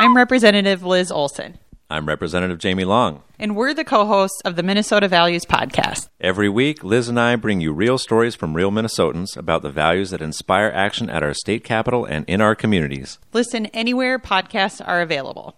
I'm Representative Liz Olson, I'm Representative Jamie Long. and we're the co hosts of the Minnesota Values Podcast. Every week, Liz and I bring you real stories from real Minnesotans about the values that inspire action at our state capitol and in our communities. Listen anywhere podcasts are available.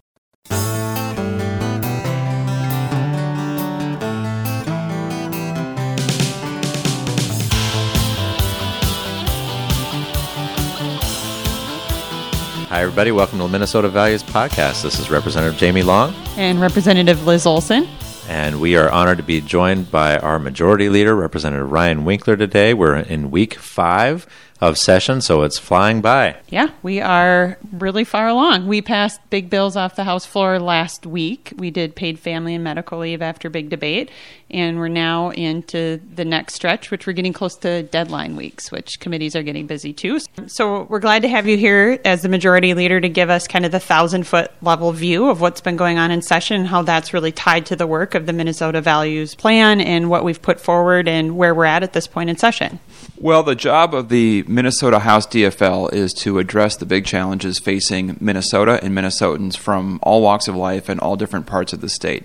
Hi, everybody. Welcome to the Minnesota Values Podcast. This is Representative Jamie Long, And Representative Liz Olson. and we are honored to be joined by our Majority Leader, Representative Ryan Winkler, today. We're in week five of session, so it's flying by. Yeah, we are really far along. We passed big bills off the House floor last week. We did paid family and medical leave after big debate, and we're now into the next stretch, which we're getting close to deadline weeks, which committees are getting busy too. So we're glad to have you here as the majority leader to give us kind of the thousand foot level view of what's been going on in session, and how that's really tied to the work of the Minnesota Values Plan and what we've put forward and where we're at at this point in session. Well, the job of the Minnesota House DFL is to address the big challenges facing Minnesota and Minnesotans from all walks of life and all different parts of the state.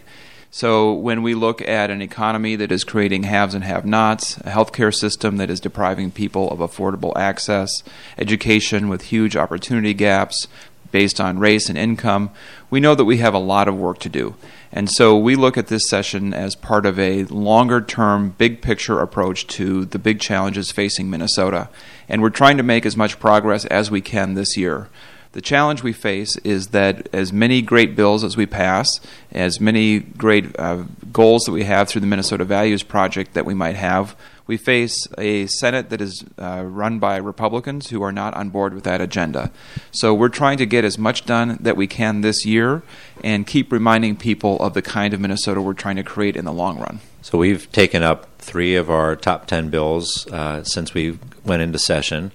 So, when we look at an economy that is creating haves and have nots, a healthcare system that is depriving people of affordable access, education with huge opportunity gaps based on race and income, we know that we have a lot of work to do. And so we look at this session as part of a longer term, big picture approach to the big challenges facing Minnesota. And we're trying to make as much progress as we can this year. The challenge we face is that as many great bills as we pass, as many great uh, goals that we have through the Minnesota Values Project that we might have, we face a Senate that is uh, run by Republicans who are not on board with that agenda. So we're trying to get as much done that we can this year and keep reminding people of the kind of Minnesota we're trying to create in the long run. So we've taken up three of our top 10 bills uh, since we went into session.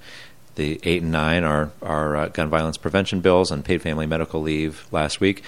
The eight and nine are, are uh, gun violence prevention bills and paid family medical leave last week.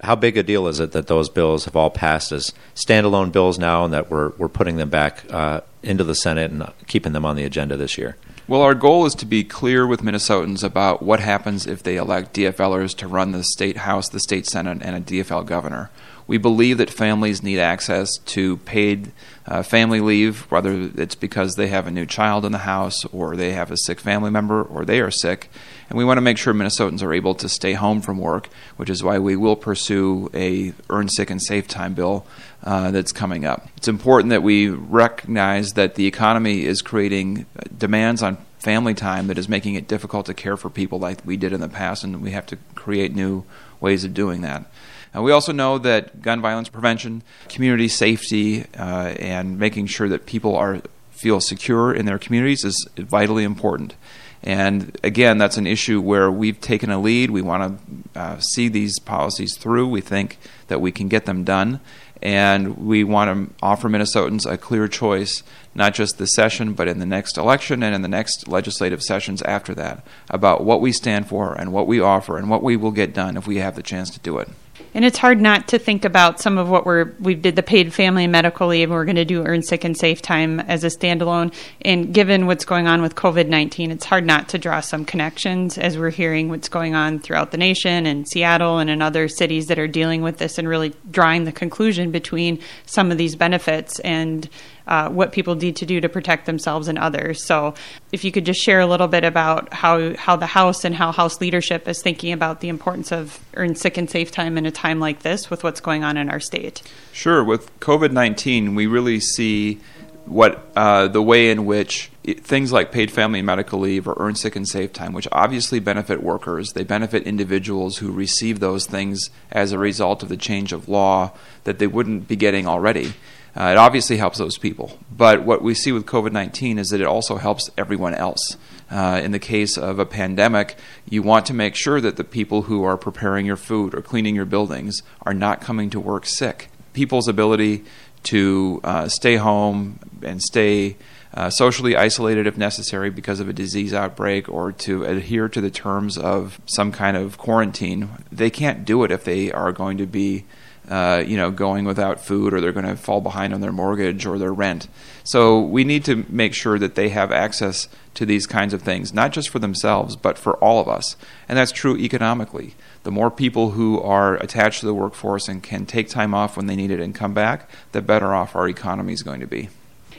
How big a deal is it that those bills have all passed as standalone bills now and that we're, we're putting them back uh, into the Senate and keeping them on the agenda this year? Well, our goal is to be clear with Minnesotans about what happens if they elect DFLers to run the state house, the state senate, and a DFL governor. We believe that families need access to paid uh, family leave, whether it's because they have a new child in the house, or they have a sick family member, or they are sick. And we want to make sure Minnesotans are able to stay home from work, which is why we will pursue a earn sick and safe time bill uh, that's coming up. It's important that we recognize that the economy is creating demands on family time that is making it difficult to care for people like we did in the past, and we have to create new ways of doing that. And we also know that gun violence prevention, community safety, uh, and making sure that people are feel secure in their communities is vitally important. And again, that's an issue where we've taken a lead. We want to uh, see these policies through. We think that we can get them done. And we want to offer Minnesotans a clear choice, not just this session, but in the next election and in the next legislative sessions after that, about what we stand for and what we offer and what we will get done if we have the chance to do it. And it's hard not to think about some of what we're we did the paid family and medical leave. We're going to do earn sick and safe time as a standalone. And given what's going on with COVID nineteen, it's hard not to draw some connections as we're hearing what's going on throughout the nation and Seattle and in other cities that are dealing with this, and really drawing the conclusion between some of these benefits and uh, what people need to do to protect themselves and others. So, if you could just share a little bit about how how the House and how House leadership is thinking about the importance of earn sick and safe time in a time like this with what's going on in our state. Sure. With COVID 19, we really see what uh, the way in which it, things like paid family medical leave or earn sick and safe time, which obviously benefit workers, they benefit individuals who receive those things as a result of the change of law that they wouldn't be getting already. Uh, it obviously helps those people. But what we see with COVID 19 is that it also helps everyone else. Uh, in the case of a pandemic, you want to make sure that the people who are preparing your food or cleaning your buildings are not coming to work sick. People's ability to uh, stay home and stay uh, socially isolated if necessary because of a disease outbreak or to adhere to the terms of some kind of quarantine, they can't do it if they are going to be uh, you know, going without food or they're going to fall behind on their mortgage or their rent. So we need to make sure that they have access to these kinds of things, not just for themselves, but for all of us. And that's true economically. The more people who are attached to the workforce and can take time off when they need it and come back, the better off our economy is going to be.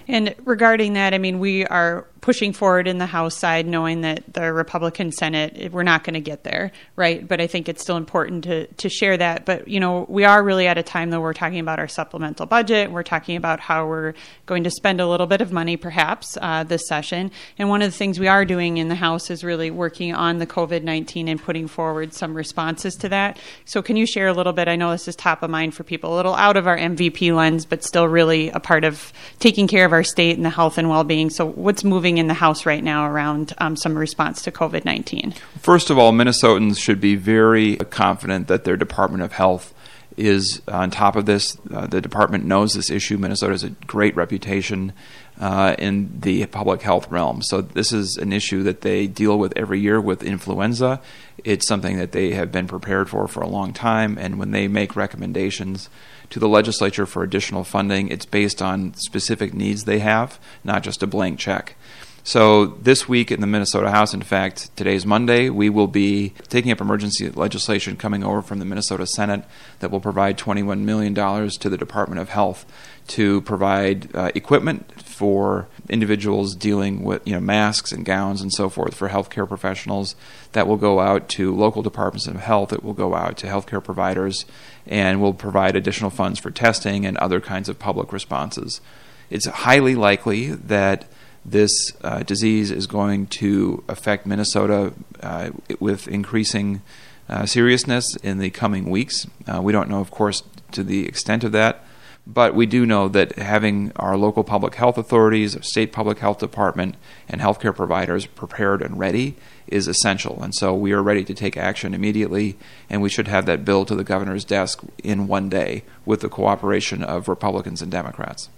And regarding that, I mean, we are pushing forward in the House side, knowing that the Republican Senate, we're not going to get there, right? But I think it's still important to, to share that. But, you know, we are really at a time, though, we're talking about our supplemental budget. We're talking about how we're going to spend a little bit of money, perhaps, uh, this session. And one of the things we are doing in the House is really working on the COVID 19 and putting forward some responses to that. So, can you share a little bit? I know this is top of mind for people, a little out of our MVP lens, but still really a part of taking care of our state and the health and well being. So, what's moving moving in the House right now around um, some response to COVID 19? First of all, Minnesotans should be very confident that their Department of Health is on top of this. Uh, the department knows this issue. Minnesota has a great reputation uh, in the public health realm. So, this is an issue that they deal with every year with influenza. It's something that they have been prepared for for a long time. And when they make recommendations to the legislature for additional funding, it's based on specific needs they have, not just a blank check. So this week in the Minnesota House, in fact, today's Monday, we will be taking up emergency legislation coming over from the Minnesota Senate that will provide $21 million to the Department of Health to provide uh, equipment for individuals dealing with you know masks and gowns and so forth for healthcare professionals. That will go out to local departments of health. It will go out to healthcare providers, and will provide additional funds for testing and other kinds of public responses. It's highly likely that this uh, disease is going to affect Minnesota uh, with increasing uh, seriousness in the coming weeks. Uh, we don't know, of course, to the extent of that, but we do know that having our local public health authorities, state public health department, and healthcare providers prepared and ready is essential. And so we are ready to take action immediately, and we should have that bill to the governor's desk in one day with the cooperation of Republicans and Democrats.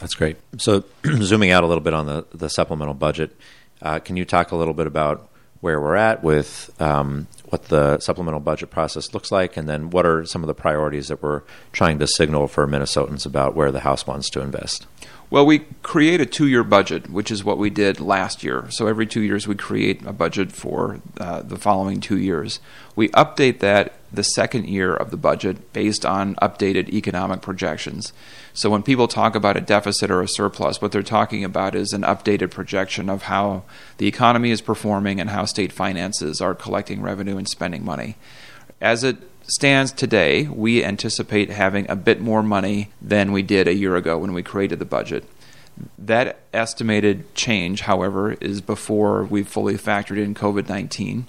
That's great. So, zooming out a little bit on the, the supplemental budget, uh, can you talk a little bit about where we're at with um, what the supplemental budget process looks like, and then what are some of the priorities that we're trying to signal for Minnesotans about where the House wants to invest? Well, we create a two year budget, which is what we did last year. So every two years, we create a budget for uh, the following two years. We update that the second year of the budget based on updated economic projections. So when people talk about a deficit or a surplus, what they're talking about is an updated projection of how the economy is performing and how state finances are collecting revenue and spending money. As it stands today, we anticipate having a bit more money than we did a year ago when we created the budget. That estimated change, however, is before we've fully factored in COVID 19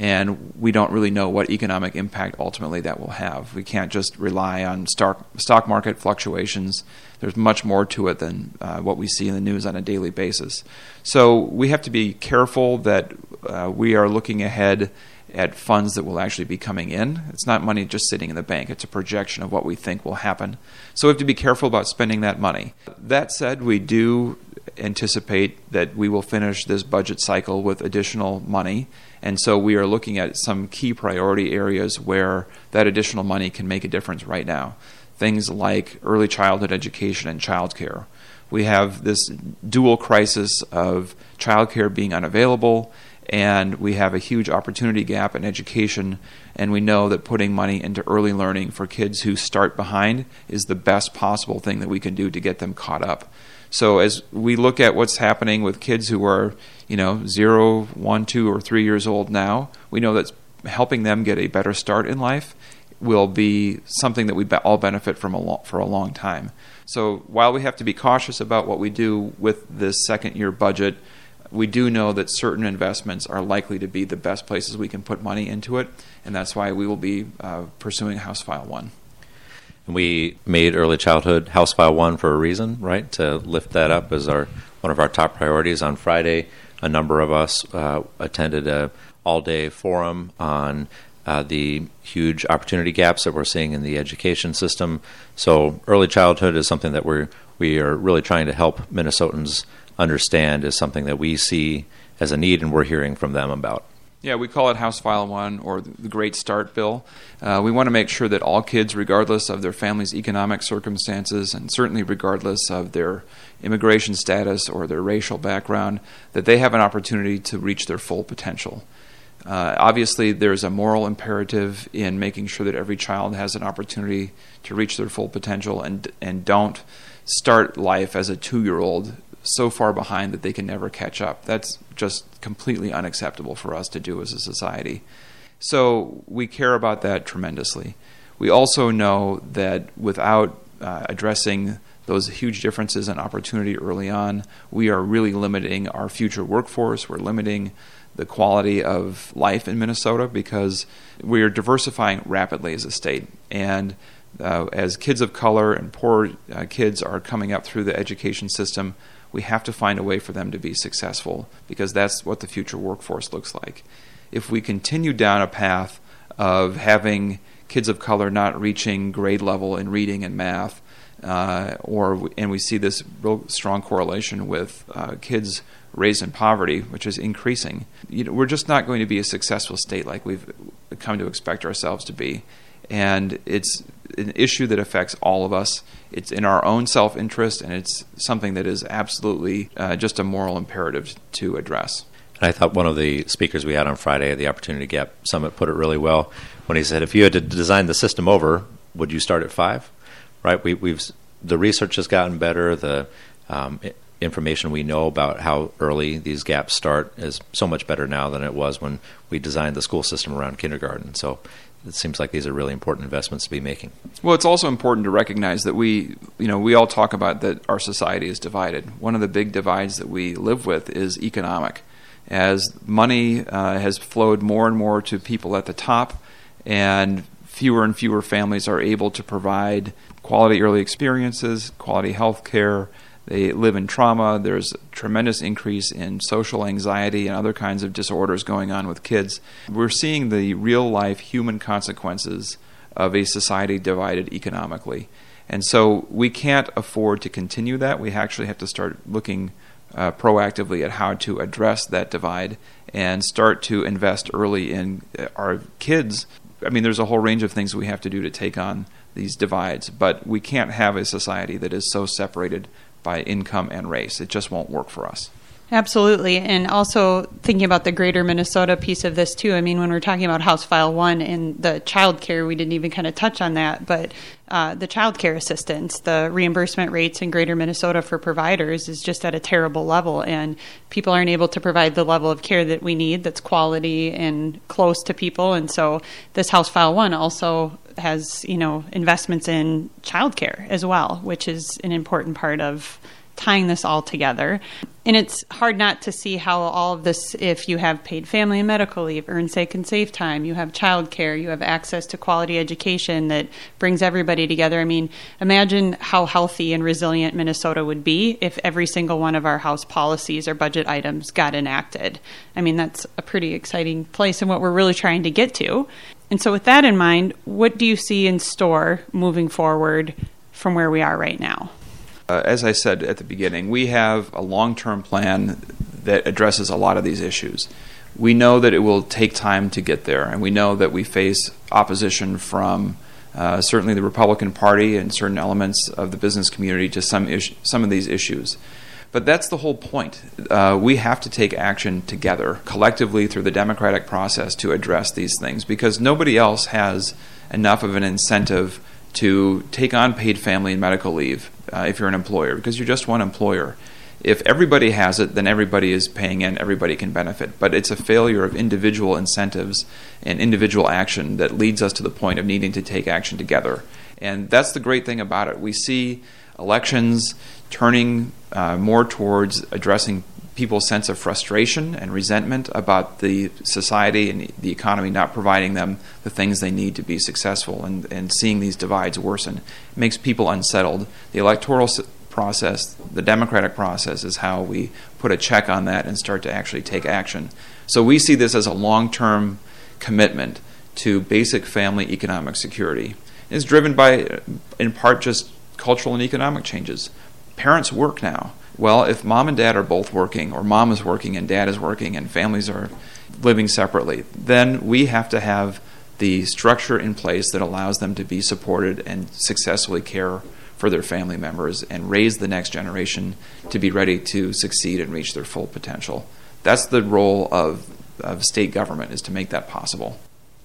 and we don't really know what economic impact ultimately that will have. We can't just rely on stock, market fluctuations. There's much more to it than uh, what we see in the news on a daily basis. So we have to be careful that uh, we are looking ahead at funds that will actually be coming in. It's not money just sitting in the bank, it's a projection of what we think will happen. So we have to be careful about spending that money. That said, we do anticipate that we will finish this budget cycle with additional money and so we are looking at some key priority areas where that additional money can make a difference right now. Things like early childhood education and childcare. We have this dual crisis of childcare being unavailable, and we have a huge opportunity gap in education. And we know that putting money into early learning for kids who start behind is the best possible thing that we can do to get them caught up. So as we look at what's happening with kids who are, you know, zero, one, two, or three years old now, we know that helping them get a better start in life will be something that we all benefit from a for a long time. So while we have to be cautious about what we do with this second year budget, we do know that certain investments are likely to be the best places we can put money into it, and that's why we will be uh, pursuing House File 1. We made early childhood House File 1 for a reason, right? To lift that up as our one of our top priorities. On Friday, a number of us uh, attended a all-day forum on uh, the huge opportunity gaps that we're seeing in the education system. So early childhood is something that we're we are really trying to help Minnesotans understand is something that we see as a need and we're hearing from them about. Yeah, we call it House File 1 or the Great Start Bill. Uh, we want to make sure that all kids, regardless of their family's economic circumstances and certainly regardless of their immigration status or their racial background, that they have an opportunity to reach their full potential. Uh, obviously, there's a moral imperative in making sure that every child has an opportunity to reach their full potential and, and don't start life as a two year old so far behind that they can never catch up. That's just completely unacceptable for us to do as a society. So we care about that tremendously. We also know that without uh, addressing those huge differences in opportunity early on, we are really limiting our future workforce. We're limiting the quality of life in Minnesota because we are diversifying rapidly as a state. And uh, as kids of color and poor uh, kids are coming up through the education system, we have to find a way for them to be successful because that's what the future workforce looks like. If we continue down a path of having kids of color not reaching grade level in reading and math, uh, or and we see this real strong correlation with uh, kids raised in poverty, which is increasing. You know, we're just not going to be a successful state like we've come to expect ourselves to be, and it's an issue that affects all of us. It's in our own self interest, and it's something that is absolutely uh, just a moral imperative to address. And I thought one of the speakers we had on Friday at the Opportunity Gap Summit put it really well when he said, "If you had to design the system over, would you start at five? Right? We, have the research has gotten better. The um, information we know about how early these gaps start is so much better now than it was when we designed the school system around kindergarten. So it seems like these are really important investments to be making. Well, it's also important to recognize that we, you know, we all talk about that our society is divided. One of the big divides that we live with is economic. As money uh, has flowed more and more to people at the top, and fewer and fewer families are able to provide quality early experiences, quality health care, they live in trauma. There's a tremendous increase in social anxiety and other kinds of disorders going on with kids. We're seeing the real life human consequences of a society divided economically. And so we can't afford to continue that. We actually have to start looking uh, proactively at how to address that divide and start to invest early in uh, our kids. I mean, there's a whole range of things we have to do to take on these divides, but we can't have a society that is so separated by income and race. It just won't work for us. Absolutely. And also thinking about the greater Minnesota piece of this, too. I mean, when we're talking about House File 1 and the child care, we didn't even kind of touch on that, but uh, the child care assistance, the reimbursement rates in greater Minnesota for providers is just at a terrible level. And people aren't able to provide the level of care that we need that's quality and close to people. And so this House File 1 also has, you know, investments in childcare as well, which is an important part of tying this all together. And it's hard not to see how all of this, if you have paid family and medical leave, earn sick and safe time, you have childcare, you have access to quality education that brings everybody together. I mean, imagine how healthy and resilient Minnesota would be if every single one of our House policies or budget items got enacted. I mean, that's a pretty exciting place and what we're really trying to get to. And so, with that in mind, what do you see in store moving forward from where we are right now? Uh, as I said at the beginning, we have a long term plan that addresses a lot of these issues. We know that it will take time to get there, and we know that we face opposition from uh, certainly the Republican Party and certain elements of the business community to some, is- some of these issues. But that's the whole point. Uh, we have to take action together, collectively, through the democratic process to address these things because nobody else has enough of an incentive to take on paid family and medical leave uh, if you're an employer, because you're just one employer. If everybody has it, then everybody is paying in, everybody can benefit. But it's a failure of individual incentives and individual action that leads us to the point of needing to take action together. And that's the great thing about it. We see elections turning uh, more towards addressing people's sense of frustration and resentment about the society and the economy not providing them the things they need to be successful and, and seeing these divides worsen. It makes people unsettled. The electoral process, the democratic process, is how we put a check on that and start to actually take action. So we see this as a long term commitment to basic family economic security. It's driven by, in part, just cultural and economic changes. Parents work now well, if mom and dad are both working, or mom is working and dad is working, and families are living separately, then we have to have the structure in place that allows them to be supported and successfully care for their family members and raise the next generation to be ready to succeed and reach their full potential. That's the role of, of state government is to make that possible.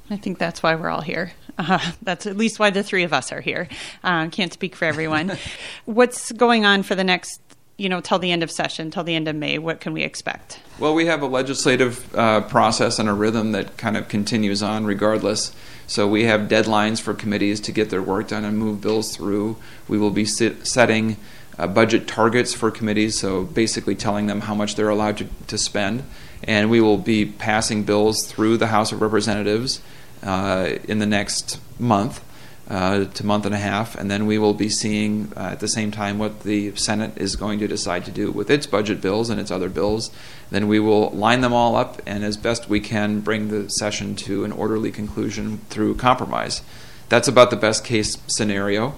I think that's why we're all here. Uh, that's at least why the three of us are here. Uh, can't speak for everyone. What's going on for the next, you know, till the end of session, till the end of May? What can we expect? Well, we have a legislative uh, process and a rhythm that kind of continues on regardless. So we have deadlines for committees to get their work done and move bills through. We will be sit- setting uh, budget targets for committees, so basically telling them how much they're allowed to, to spend. And we will be passing bills through the House of Representatives uh, in the next month uh, to month and a half, and then we will be seeing uh, at the same time what the Senate is going to decide to do with its budget bills and its other bills. Then we will line them all up, and as best we can, bring the session to an orderly conclusion through compromise. That's about the best case scenario.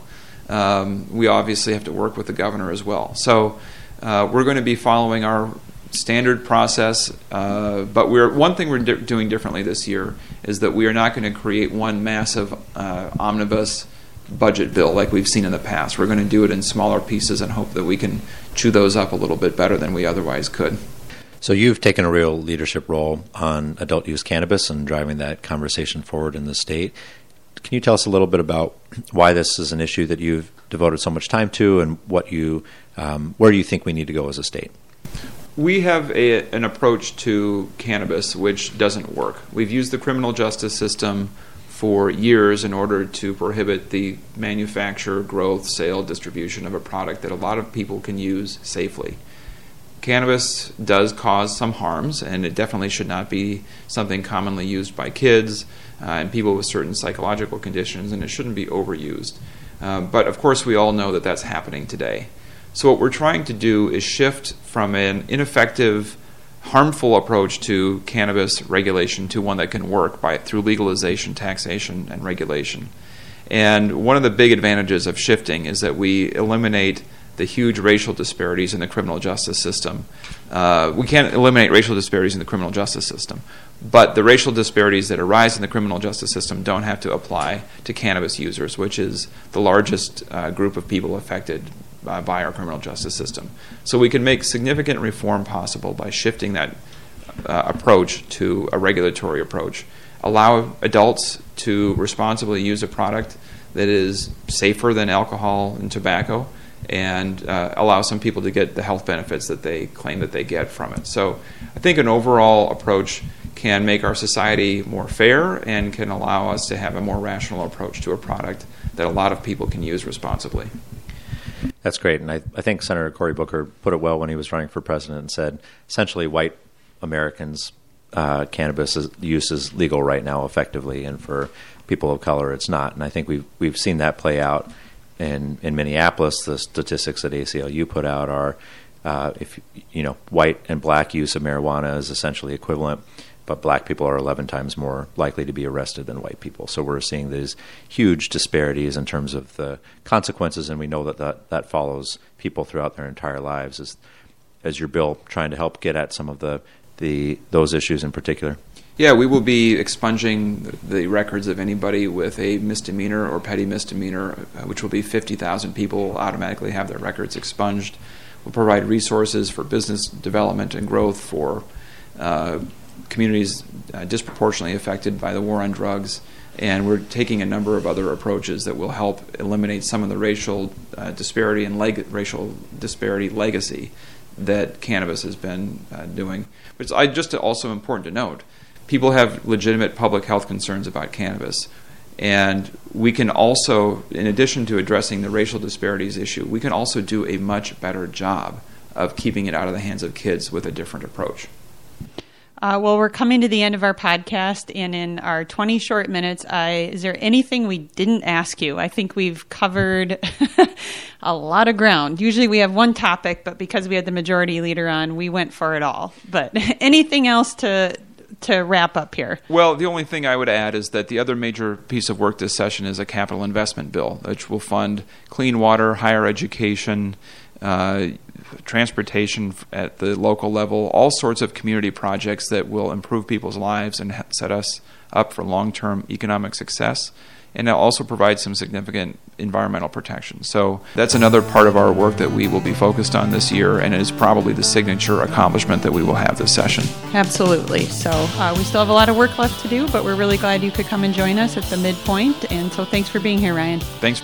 Um, we obviously have to work with the governor as well. So uh, we're going to be following our standard process. Uh, but we're one thing we're di- doing differently this year is that we are not going to create one massive uh, omnibus budget bill like we've seen in the past. We're going to do it in smaller pieces and hope that we can chew those up a little bit better than we otherwise could. So you've taken a real leadership role on adult use cannabis and driving that conversation forward in the state. Can you tell us a little bit about why this is an issue that you've devoted so much time to, and what you, um, where you think we need to go as a state? We have a, an approach to cannabis which doesn't work. We've used the criminal justice system for years in order to prohibit the manufacture, growth, sale, distribution of a product that a lot of people can use safely. Cannabis does cause some harms, and it definitely should not be something commonly used by kids uh, and people with certain psychological conditions, and it shouldn't be overused. Uh, but of course, we all know that that's happening today. So, what we're trying to do is shift from an ineffective, harmful approach to cannabis regulation to one that can work by through legalization, taxation, and regulation. And one of the big advantages of shifting is that we eliminate the huge racial disparities in the criminal justice system. Uh, we can't eliminate racial disparities in the criminal justice system, but the racial disparities that arise in the criminal justice system don't have to apply to cannabis users, which is the largest uh, group of people affected uh, by our criminal justice system. So we can make significant reform possible by shifting that uh, approach to a regulatory approach. Allow adults to responsibly use a product that is safer than alcohol and tobacco, and uh, allow some people to get the health benefits that they claim that they get from it. So I think an overall approach can make our society more fair and can allow us to have a more rational approach to a product that a lot of people can use responsibly. That's great. And I, I think Senator Cory Booker put it well when he was running for president and said essentially white Americans uh, cannabis is, use is legal right now effectively, and for people of color, it's not. And I think we've we've seen that play out in in Minneapolis. The statistics that ACLU put out are, uh, if you know, white and black use of marijuana is essentially equivalent but black people are 11 times more likely to be arrested than white people. So we're seeing these huge disparities in terms of the consequences, and we know that that, that follows people throughout their entire lives. Is, as your bill trying to help get at some of the, the those issues in particular? Yeah, we will be expunging the records of anybody with a misdemeanor or petty misdemeanor, uh, which will be 50,000 people automatically have their records expunged. We'll provide resources for business development and growth for uh, communities uh, disproportionately affected by the war on drugs. And we're taking a number of other approaches that will help eliminate some of the racial uh, disparity and leg- racial disparity legacy that cannabis has been uh, doing. But it's I, just also important to note people have legitimate public health concerns about cannabis. And we can also, in addition to addressing the racial disparities issue, we can also do a much better job of keeping it out of the hands of kids with a different approach. Uh, well, we're coming to the end of our podcast, and in our 20 short minutes, I, is there anything we didn't ask you? I think we've covered a lot of ground. Usually we have one topic, but because we had the majority leader on, we went for it all. But anything else to to wrap up here? Well, the only thing I would add is that the other major piece of work this session is a capital investment bill, which will fund clean water, higher education, uh, transportation at the local level, all sorts of community projects that will improve people's lives and set us up for long term economic success. And it also provide some significant environmental protection. So that's another part of our work that we will be focused on this year, and it is probably the signature accomplishment that we will have this session. Absolutely. So uh, we still have a lot of work left to do, but we're really glad you could come and join us at the midpoint. And so thanks for being here, Ryan. Thanks.